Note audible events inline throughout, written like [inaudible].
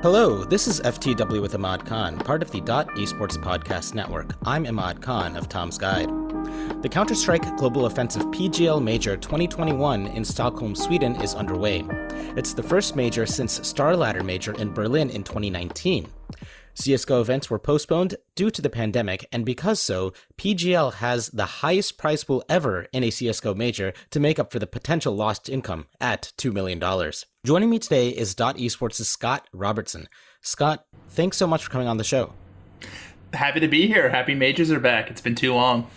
Hello, this is FTW with Ahmad Khan, part of the Dot Esports Podcast Network. I'm Ahmad Khan of Tom's Guide. The Counter Strike Global Offensive PGL Major 2021 in Stockholm, Sweden is underway. It's the first major since StarLadder Major in Berlin in 2019. CSGO events were postponed due to the pandemic, and because so, PGL has the highest prize pool ever in a CSGO major to make up for the potential lost income at $2 million. Joining me today is Dot Esports' Scott Robertson. Scott, thanks so much for coming on the show. Happy to be here. Happy majors are back. It's been too long.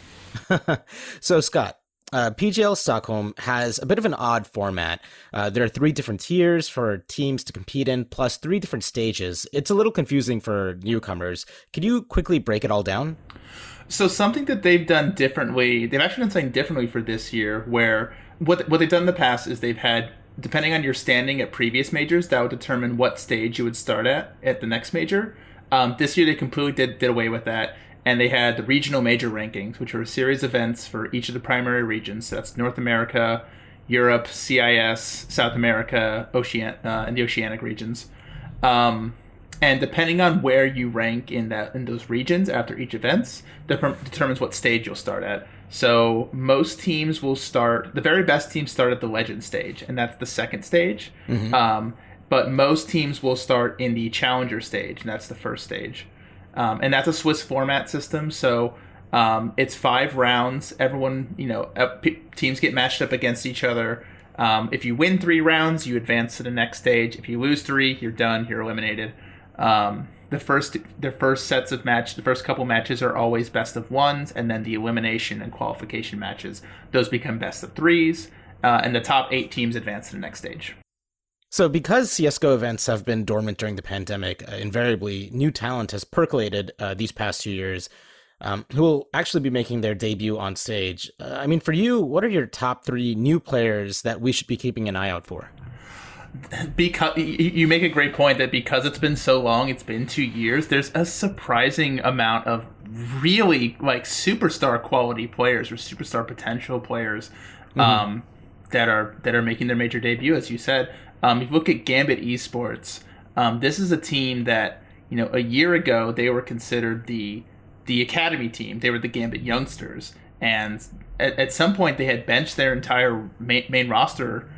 [laughs] so, Scott, uh, PGL Stockholm has a bit of an odd format. Uh, there are three different tiers for teams to compete in, plus three different stages. It's a little confusing for newcomers. Could you quickly break it all down? So something that they've done differently, they've actually done something differently for this year, where what what they've done in the past is they've had depending on your standing at previous majors, that would determine what stage you would start at at the next major. Um, this year they completely did, did away with that and they had the regional major rankings, which were a series of events for each of the primary regions. So that's North America, Europe, CIS, South America, Ocean, uh, and the oceanic regions. Um, and depending on where you rank in that in those regions after each events, determines what stage you'll start at. So most teams will start. The very best teams start at the legend stage, and that's the second stage. Mm-hmm. Um, but most teams will start in the challenger stage, and that's the first stage um, and that's a Swiss format system. So um, it's five rounds. Everyone, you know, teams get matched up against each other. Um, if you win three rounds, you advance to the next stage. If you lose three, you're done. You're eliminated. Um, the first the first sets of match the first couple matches are always best of ones, and then the elimination and qualification matches those become best of threes, uh, and the top eight teams advance to the next stage. So, because CSGO events have been dormant during the pandemic, uh, invariably new talent has percolated uh, these past two years um, who will actually be making their debut on stage. Uh, I mean, for you, what are your top three new players that we should be keeping an eye out for? Because you make a great point that because it's been so long, it's been two years. There's a surprising amount of really like superstar quality players or superstar potential players mm-hmm. um, that are that are making their major debut. As you said, um, if you look at Gambit Esports, um, this is a team that you know a year ago they were considered the the academy team. They were the Gambit youngsters, and at, at some point they had benched their entire main, main roster.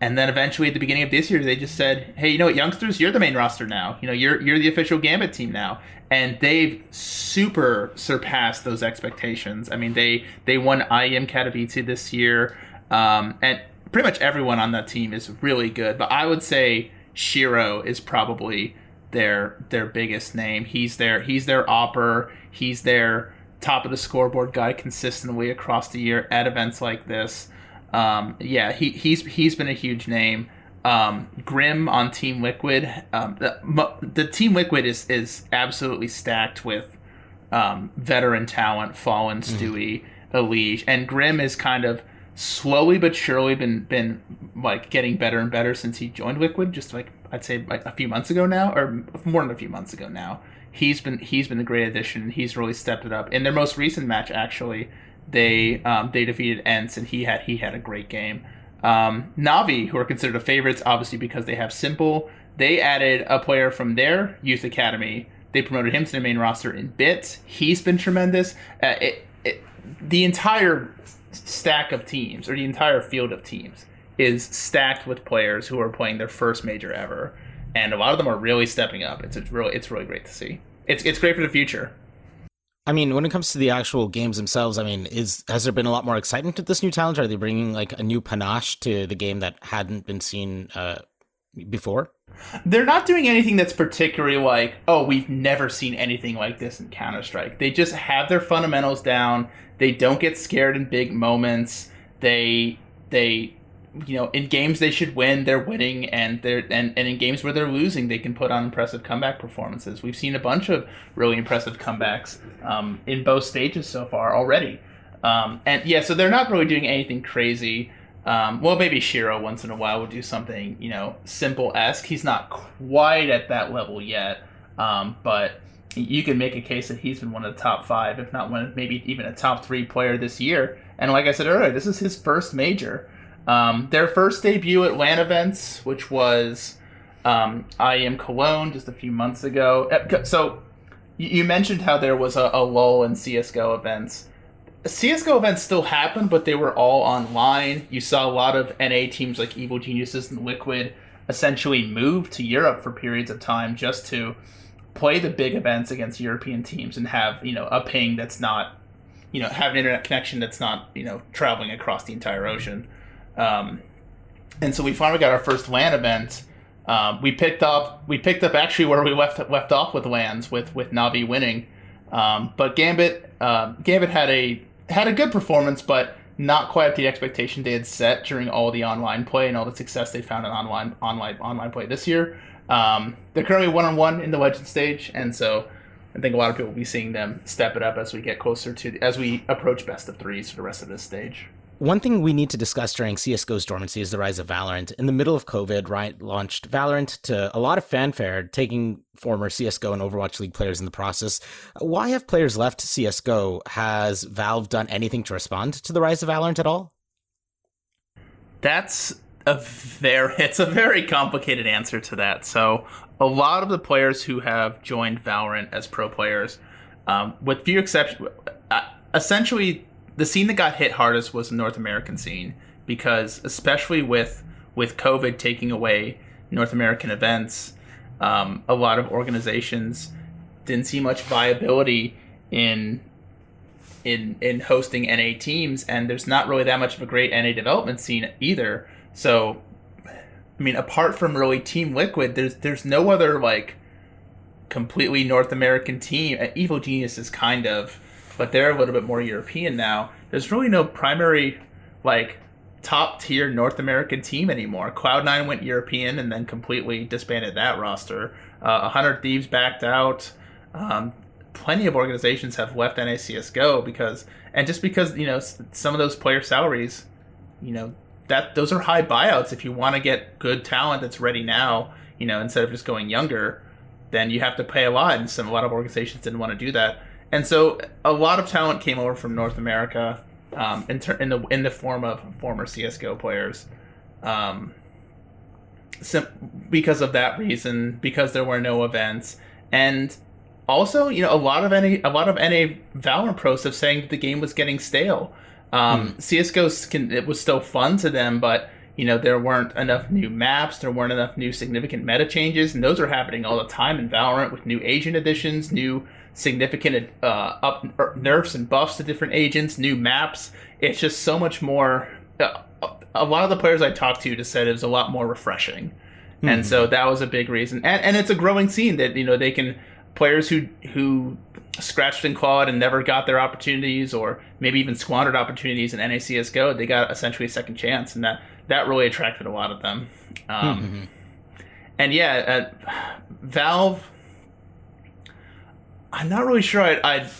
And then eventually, at the beginning of this year, they just said, "Hey, you know what, youngsters, you're the main roster now. You know, you're you're the official Gambit team now." And they've super surpassed those expectations. I mean, they they won IEM Katowice this year, um, and pretty much everyone on that team is really good, but I would say Shiro is probably their their biggest name. He's their he's their AWPer. He's their top of the scoreboard guy consistently across the year at events like this. Um, yeah, he he's he's been a huge name. Um, Grim on Team Liquid. Um, the, the Team Liquid is is absolutely stacked with um, veteran talent, Fallen, mm. Stewie, mm. Elige, and Grim is kind of slowly but surely been been like getting better and better since he joined Liquid. Just like I'd say like a few months ago now, or more than a few months ago now. He's been he's been a great addition. He's really stepped it up. In their most recent match, actually, they um, they defeated ENCE, and he had he had a great game. Um, Navi, who are considered a favorites, obviously because they have Simple, they added a player from their youth academy. They promoted him to the main roster in bits. He's been tremendous. Uh, it, it, the entire stack of teams or the entire field of teams is stacked with players who are playing their first major ever, and a lot of them are really stepping up. It's, it's really it's really great to see. It's it's great for the future. I mean, when it comes to the actual games themselves, I mean, is has there been a lot more excitement to this new challenge? Are they bringing like a new panache to the game that hadn't been seen uh, before? They're not doing anything that's particularly like, oh, we've never seen anything like this in Counter Strike. They just have their fundamentals down. They don't get scared in big moments. They they you know, in games they should win, they're winning, and they're and, and in games where they're losing, they can put on impressive comeback performances. We've seen a bunch of really impressive comebacks um, in both stages so far already. Um, and yeah, so they're not really doing anything crazy. Um, well, maybe Shiro once in a while would do something, you know, simple esque. He's not quite at that level yet, um, but you can make a case that he's been one of the top five, if not one, maybe even a top three player this year. And like I said earlier, this is his first major. Um, their first debut at LAN events, which was Um, IEM Cologne just a few months ago. Uh, so you mentioned how there was a, a lull in CSGO events. CSGO events still happened, but they were all online. You saw a lot of NA teams like Evil Geniuses and Liquid essentially move to Europe for periods of time just to play the big events against European teams and have, you know, a ping that's not, you know, have an internet connection that's not, you know, traveling across the entire ocean. Um, and so we finally got our first LAN event. Um, we picked up we picked up actually where we left left off with LANs with with Navi winning, um, but Gambit uh, Gambit had a had a good performance, but not quite the expectation they had set during all the online play and all the success they found in online online online play this year. Um, they're currently one on one in the legend stage, and so I think a lot of people will be seeing them step it up as we get closer to as we approach best of threes for the rest of this stage. One thing we need to discuss during CSGO's dormancy is the rise of Valorant. In the middle of COVID, Riot launched Valorant to a lot of fanfare, taking former CSGO and Overwatch League players in the process. Why have players left CSGO? Has Valve done anything to respond to the rise of Valorant at all? That's a very [laughs] it's a very complicated answer to that. So a lot of the players who have joined Valorant as pro players, um, with few exceptions, uh, essentially the scene that got hit hardest was the North American scene because especially with with COVID taking away North American events, um, a lot of organizations didn't see much viability in in in hosting NA teams, and there's not really that much of a great NA development scene either. So, I mean, apart from really Team Liquid, there's there's no other like completely North American team. Evil Genius is kind of, but they're a little bit more European now. There's really no primary like top tier North American team anymore. Cloud9 went European and then completely disbanded that roster. Uh, 100 Thieves backed out. Um, plenty of organizations have left NACSGO because, and just because, you know, some of those player salaries, you know, that those are high buyouts. If you want to get good talent that's ready now, you know, instead of just going younger, then you have to pay a lot. And some a lot of organizations didn't want to do that. And so a lot of talent came over from North America um, in, ter- in the in the form of former CS:GO players. Um, sim- because of that reason, because there were no events, and also, you know, a lot of NA a lot of NA Valorant pros have saying that the game was getting stale. Um, hmm. CS:GO can, it was still fun to them, but you know there weren't enough new maps, there weren't enough new significant meta changes, and those are happening all the time in Valorant with new agent additions, new significant uh, up er, nerfs and buffs to different agents, new maps. It's just so much more. Uh, a lot of the players I talked to just said it was a lot more refreshing, mm-hmm. and so that was a big reason. And and it's a growing scene that you know they can players who who scratched and clawed and never got their opportunities, or maybe even squandered opportunities in NACS:GO, they got essentially a second chance, and that that really attracted a lot of them. Um, mm-hmm. And yeah, uh, Valve. I'm not really sure. I'd, I'd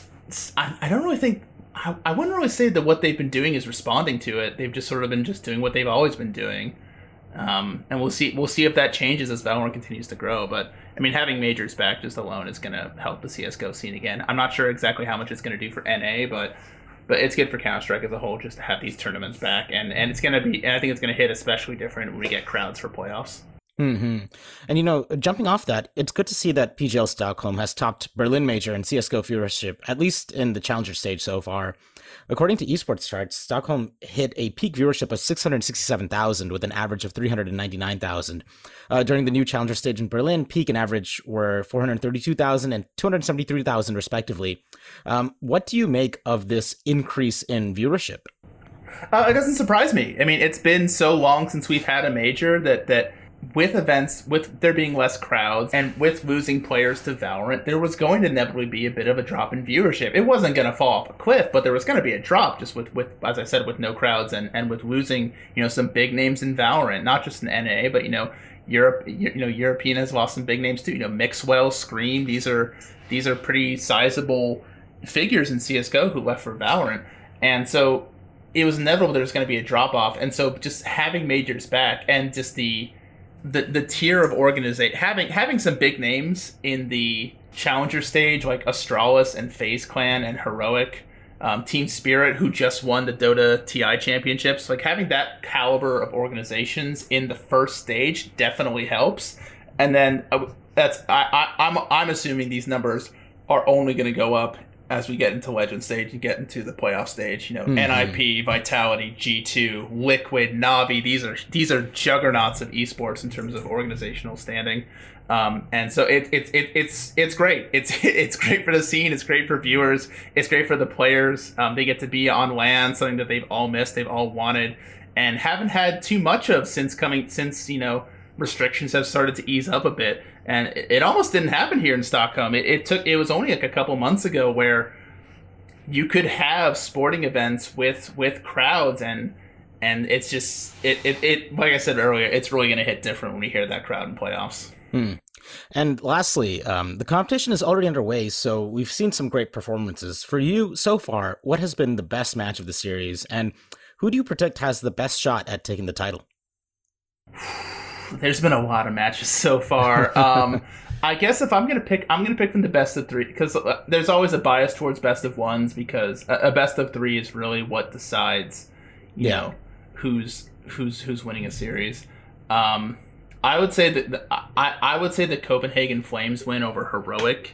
I, I don't really think I, I wouldn't really say that what they've been doing is responding to it. They've just sort of been just doing what they've always been doing. Um, and we'll see we'll see if that changes as Valorant continues to grow. But I mean, having majors back just alone is going to help the CS:GO scene again. I'm not sure exactly how much it's going to do for NA, but but it's good for Counter Strike as a whole just to have these tournaments back, and and it's going to be. And I think it's going to hit especially different when we get crowds for playoffs. Hmm And you know, jumping off that, it's good to see that PGL Stockholm has topped Berlin Major and CS:GO viewership, at least in the challenger stage so far. According to esports charts, Stockholm hit a peak viewership of 667,000 with an average of 399,000. Uh, during the new challenger stage in Berlin, peak and average were 432,000 and 273,000 respectively. Um, what do you make of this increase in viewership? Uh, it doesn't surprise me. I mean, it's been so long since we've had a major that that with events, with there being less crowds, and with losing players to Valorant, there was going to inevitably be a bit of a drop in viewership. It wasn't going to fall off a cliff, but there was going to be a drop just with, with as I said, with no crowds and, and with losing, you know, some big names in Valorant, not just in NA, but you know, Europe, you know, European has lost some big names too. You know, Mixwell, Scream, these are these are pretty sizable figures in CS:GO who left for Valorant, and so it was inevitable there was going to be a drop off. And so just having majors back and just the the the tier of organization having having some big names in the challenger stage like Astralis and FaZe Clan and Heroic, um, Team Spirit who just won the Dota TI championships. Like having that caliber of organizations in the first stage definitely helps. and then uh, that's I, I I'm I'm assuming these numbers are only going to go up as we get into legend stage and get into the playoff stage. You know, mm-hmm. NIP, Vitality, G2, Liquid, Navi. These are these are juggernauts of esports in terms of organizational standing. Um, and so it, it, it, it's it's great. It's [laughs] it's great for the scene. It's great for viewers. It's great for the players. Um, they get to be on LAN, something that they've all missed, they've all wanted, and haven't had too much of since coming since you know restrictions have started to ease up a bit. And it, it almost didn't happen here in Stockholm. It, it took it was only like a couple months ago where you could have sporting events with with crowds and and it's just it, it, it like I said earlier, it's really going to hit different when we hear that crowd in playoffs. Hmm. And lastly, um, the competition is already underway, so we've seen some great performances. For you so far, what has been the best match of the series, and who do you predict has the best shot at taking the title? [sighs] [laughs] There's been a lot of matches so far. [laughs] Um, I guess if I'm gonna pick, I'm gonna pick from the best of three because uh, there's always a bias towards best of ones because a, a best of three is really what decides, you yeah. know, who's who's who's winning a series. Um, I would say that the, I, I would say the Copenhagen Flames win over Heroic.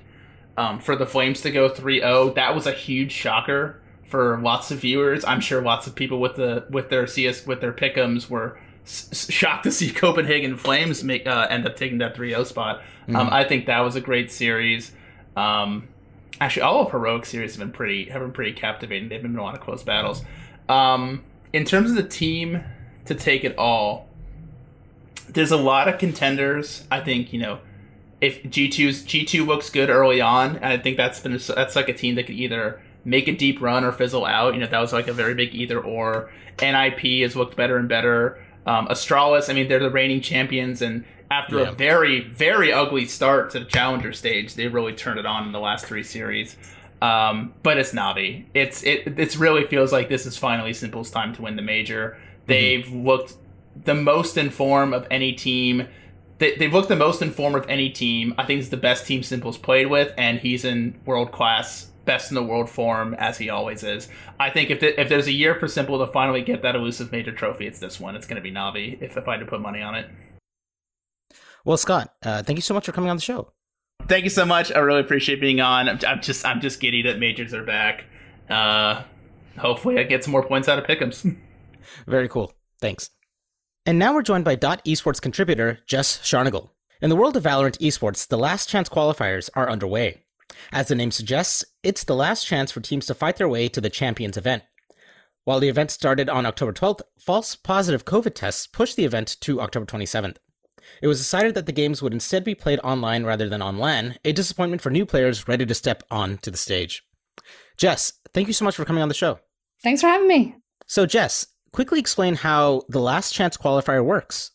Um, for the Flames to go 3-0, that was a huge shocker for lots of viewers. I'm sure lots of people with the with their CS with their Pick'Ems were s- shocked to see [laughs] Copenhagen Flames make uh, end up taking that 3-0 spot. Um, mm-hmm. I think that was a great series. Um, actually, all of Heroic series have been pretty have been pretty captivating. They've been in a lot of close battles. Um, in terms of the team to take it all, there's a lot of contenders. I think you know if G2's G2 looks good early on, and I think that's been that's like a team that could either make a deep run or fizzle out. You know, that was like a very big either or. NIP has looked better and better. Um, Astralis, I mean, they're the reigning champions, and after yeah. a very very ugly start to the challenger stage, they really turned it on in the last three series. Um, but it's Navi. It's it. It really feels like this is finally Simple's time to win the major. They've mm-hmm. looked the most in form of any team. They, they've looked the most in form of any team. I think it's the best team Simple's played with, and he's in world class, best in the world form as he always is. I think if the, if there's a year for Simple to finally get that elusive major trophy, it's this one. It's going to be Navi. If if I had to put money on it. Well, Scott, uh, thank you so much for coming on the show. Thank you so much. I really appreciate being on. I'm, I'm just I'm just giddy that majors are back. Uh, hopefully, I get some more points out of Pick'Ems. [laughs] Very cool. Thanks. And now we're joined by Dot Esports contributor Jess Scharnagle. In the world of Valorant esports, the last chance qualifiers are underway. As the name suggests, it's the last chance for teams to fight their way to the Champions event. While the event started on October 12th, false positive COVID tests pushed the event to October 27th. It was decided that the games would instead be played online rather than on LAN, a disappointment for new players ready to step on to the stage. Jess, thank you so much for coming on the show. Thanks for having me. So, Jess, quickly explain how the last chance qualifier works.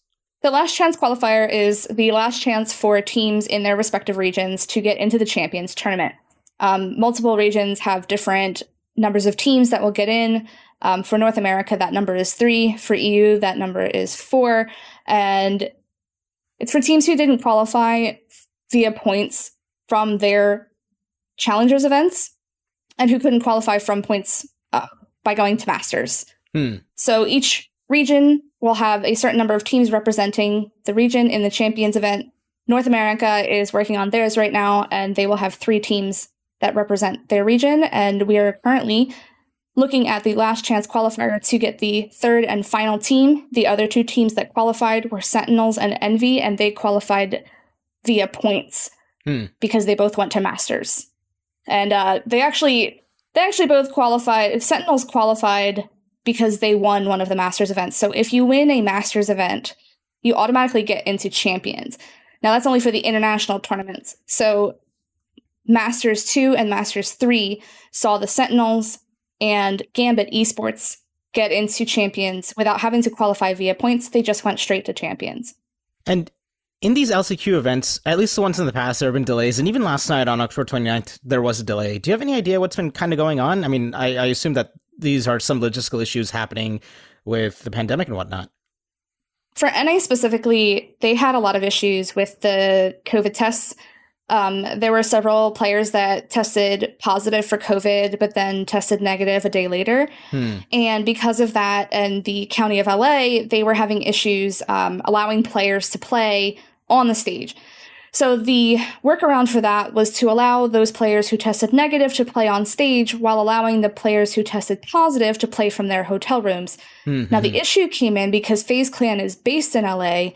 The last chance qualifier is the last chance for teams in their respective regions to get into the champions tournament. Um, multiple regions have different numbers of teams that will get in. Um, for North America, that number is three. For EU, that number is four. And it's for teams who didn't qualify via points from their challengers events and who couldn't qualify from points uh, by going to masters. Hmm. So each region will have a certain number of teams representing the region in the champions event. North America is working on theirs right now, and they will have three teams that represent their region. And we are currently looking at the last chance qualifier to get the third and final team. The other two teams that qualified were Sentinels and Envy, and they qualified via points hmm. because they both went to Masters. And uh, they actually they actually both qualified. Sentinels qualified because they won one of the Masters events. So if you win a Masters event, you automatically get into Champions. Now that's only for the international tournaments. So Masters 2 and Masters 3 saw the Sentinels and Gambit Esports get into Champions without having to qualify via points. They just went straight to Champions. And in these LCQ events, at least the ones in the past, there have been delays. And even last night on October 29th, there was a delay. Do you have any idea what's been kind of going on? I mean, I, I assume that these are some logistical issues happening with the pandemic and whatnot. For NA specifically, they had a lot of issues with the COVID tests. Um, there were several players that tested positive for COVID, but then tested negative a day later. Hmm. And because of that, and the county of LA, they were having issues um, allowing players to play on the stage. So the workaround for that was to allow those players who tested negative to play on stage while allowing the players who tested positive to play from their hotel rooms. Mm-hmm. Now the issue came in because FaZe Clan is based in LA.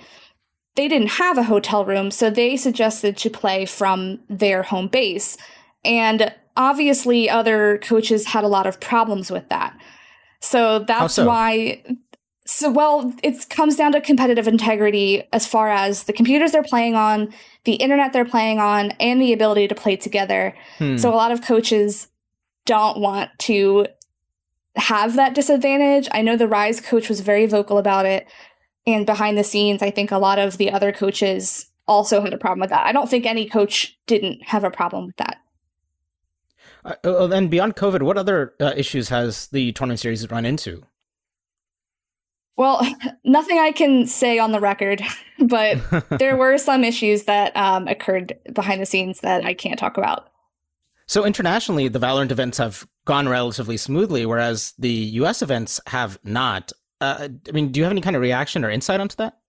They didn't have a hotel room, so they suggested to play from their home base. And obviously other coaches had a lot of problems with that. So that's so? why so, well, it comes down to competitive integrity as far as the computers they're playing on, the internet they're playing on, and the ability to play together. Hmm. So, a lot of coaches don't want to have that disadvantage. I know the Rise coach was very vocal about it. And behind the scenes, I think a lot of the other coaches also had a problem with that. I don't think any coach didn't have a problem with that. Uh, oh, and beyond COVID, what other uh, issues has the tournament series run into? Well, [laughs] nothing I can say on the record, [laughs] but [laughs] there were some issues that um, occurred behind the scenes that I can't talk about. So internationally, the Valorant events have gone relatively smoothly, whereas the U.S. events have not. Uh, I mean, do you have any kind of reaction or insight onto that?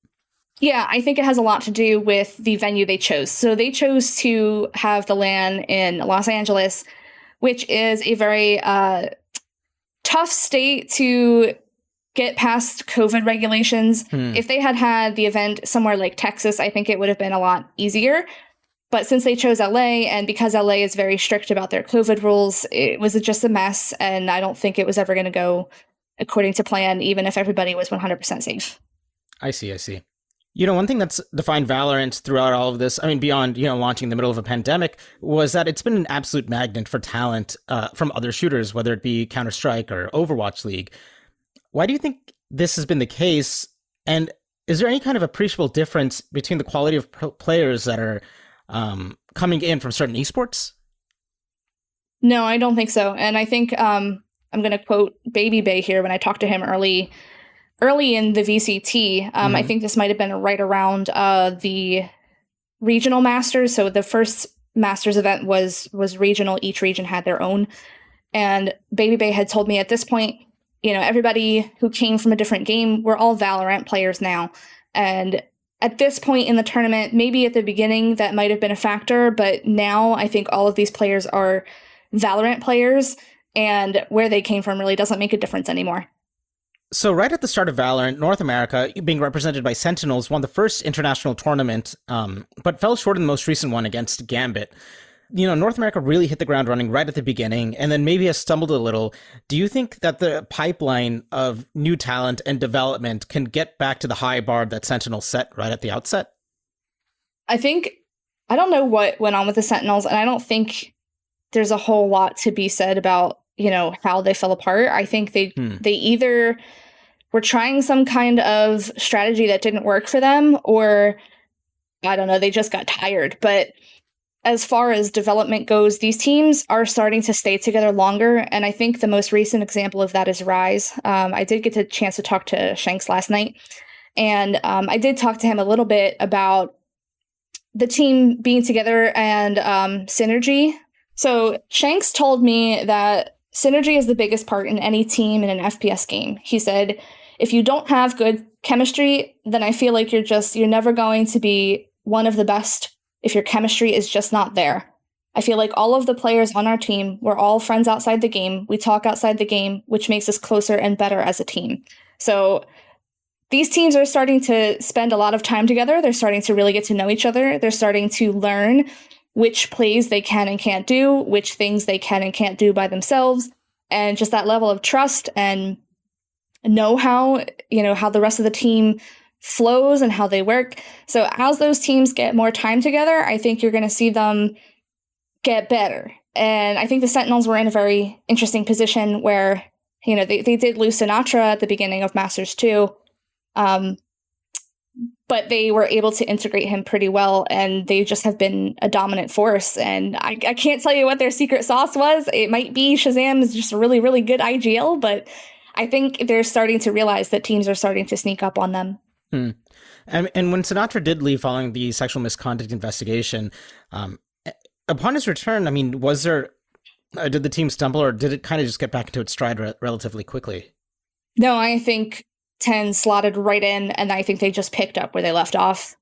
Yeah, I think it has a lot to do with the venue they chose. So they chose to have the LAN in Los Angeles, which is a very uh, tough state to get past COVID regulations. Hmm. If they had had the event somewhere like Texas, I think it would have been a lot easier. But since they chose LA, and because LA is very strict about their COVID rules, it was just a mess. And I don't think it was ever going to go according to plan, even if everybody was 100% safe. I see, I see. You know, one thing that's defined Valorant throughout all of this, I mean, beyond, you know, launching in the middle of a pandemic, was that it's been an absolute magnet for talent uh, from other shooters, whether it be Counter Strike or Overwatch League. Why do you think this has been the case? And is there any kind of appreciable difference between the quality of players that are um, coming in from certain esports? No, I don't think so. And I think um, I'm going to quote Baby Bay here when I talked to him early, early in the VCT. Um, mm-hmm. I think this might have been right around uh, the regional masters. So the first masters event was was regional. Each region had their own. And Baby Bay had told me at this point you know, everybody who came from a different game, we're all Valorant players now. And at this point in the tournament, maybe at the beginning that might have been a factor, but now I think all of these players are Valorant players, and where they came from really doesn't make a difference anymore. So, right at the start of Valorant, North America, being represented by Sentinels, won the first international tournament, um, but fell short in the most recent one against Gambit you know, North America really hit the ground running right at the beginning and then maybe has stumbled a little. Do you think that the pipeline of new talent and development can get back to the high bar that Sentinel set right at the outset? I think, I don't know what went on with the Sentinels, and I don't think there's a whole lot to be said about, you know, how they fell apart. I think they, hmm. they either were trying some kind of strategy that didn't work for them or I don't know, they just got tired. But as far as development goes, these teams are starting to stay together longer. And I think the most recent example of that is Rise. Um, I did get the chance to talk to Shanks last night. And um, I did talk to him a little bit about the team being together and um, synergy. So Shanks told me that synergy is the biggest part in any team in an FPS game. He said, if you don't have good chemistry, then I feel like you're just, you're never going to be one of the best if your chemistry is just not there. I feel like all of the players on our team, we're all friends outside the game. We talk outside the game, which makes us closer and better as a team. So these teams are starting to spend a lot of time together. They're starting to really get to know each other. They're starting to learn which plays they can and can't do, which things they can and can't do by themselves, and just that level of trust and know how, you know, how the rest of the team flows and how they work. So as those teams get more time together, I think you're going to see them get better. And I think the Sentinels were in a very interesting position where, you know, they, they did lose Sinatraa at the beginning of Masters 2. Um, but they were able to integrate him pretty well and they just have been a dominant force and I, I can't tell you what their secret sauce was it might be ShahZaM is just a really really good igl but i think they're starting to realize that teams are starting to sneak up on them Hmm. And, and, when Sinatraa did leave following the sexual misconduct investigation, um, upon his return, I mean, was there, uh, did the team stumble or did it kind of just get back into its stride re- relatively quickly? No, I think TenZ slotted right in, and I think they just picked up where they left off.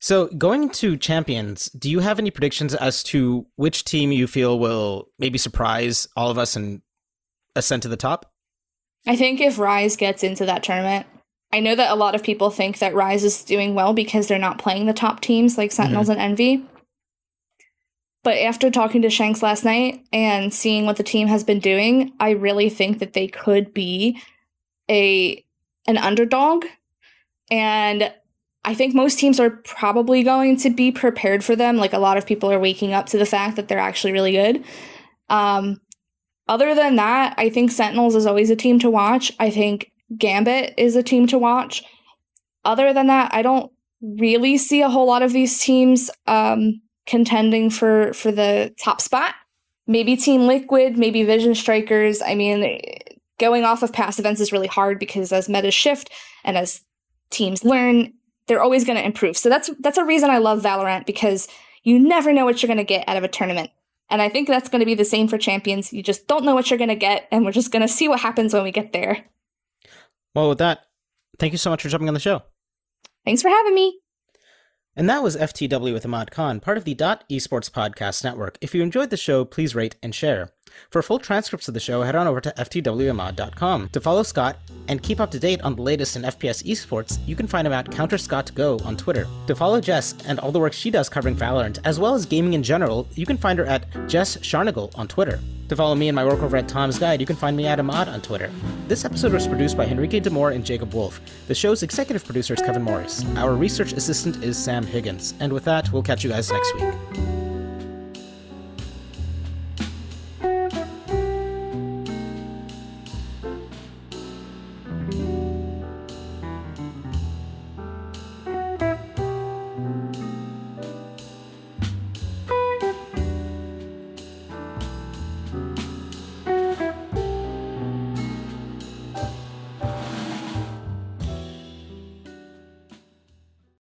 So, going to champions, do you have any predictions as to which team you feel will maybe surprise all of us and ascend to the top? I think if Rise gets into that tournament, I know that a lot of people think that Rise is doing well because they're not playing the top teams like Sentinels mm-hmm. and Envy. But after talking to Shanks last night and seeing what the team has been doing, I really think that they could be a an underdog. And I think most teams are probably going to be prepared for them. Like a lot of people are waking up to the fact that they're actually really good. Um, other than that, I think Sentinels is always a team to watch. I think Gambit is a team to watch. Other than that, I don't really see a whole lot of these teams um, contending for for the top spot. Maybe Team Liquid, maybe Vision Strikers. I mean, going off of past events is really hard because as metas shift and as teams learn, they're always going to improve. So that's that's a reason I love Valorant because you never know what you're going to get out of a tournament. And I think that's going to be the same for champions. You just don't know what you're going to get, and we're just going to see what happens when we get there. Well, with that, thank you so much for jumping on the show. Thanks for having me. And that was FTW with Ahmad Khan, part of the Dot Esports Podcast Network. If you enjoyed the show, please rate and share. For full transcripts of the show, head on over to ftwmod.com. To follow Scott and keep up to date on the latest in FPS esports, you can find him at CounterScottGo on Twitter. To follow Jess and all the work she does covering Valorant, as well as gaming in general, you can find her at Jess Scharnagle on Twitter. To follow me and my work over at Tom's Guide, you can find me at Ahmad on Twitter. This episode was produced by Henrique Demore and Jacob Wolf. The show's executive producer is Kevin Morris. Our research assistant is Sam Higgins. And with that, we'll catch you guys next week.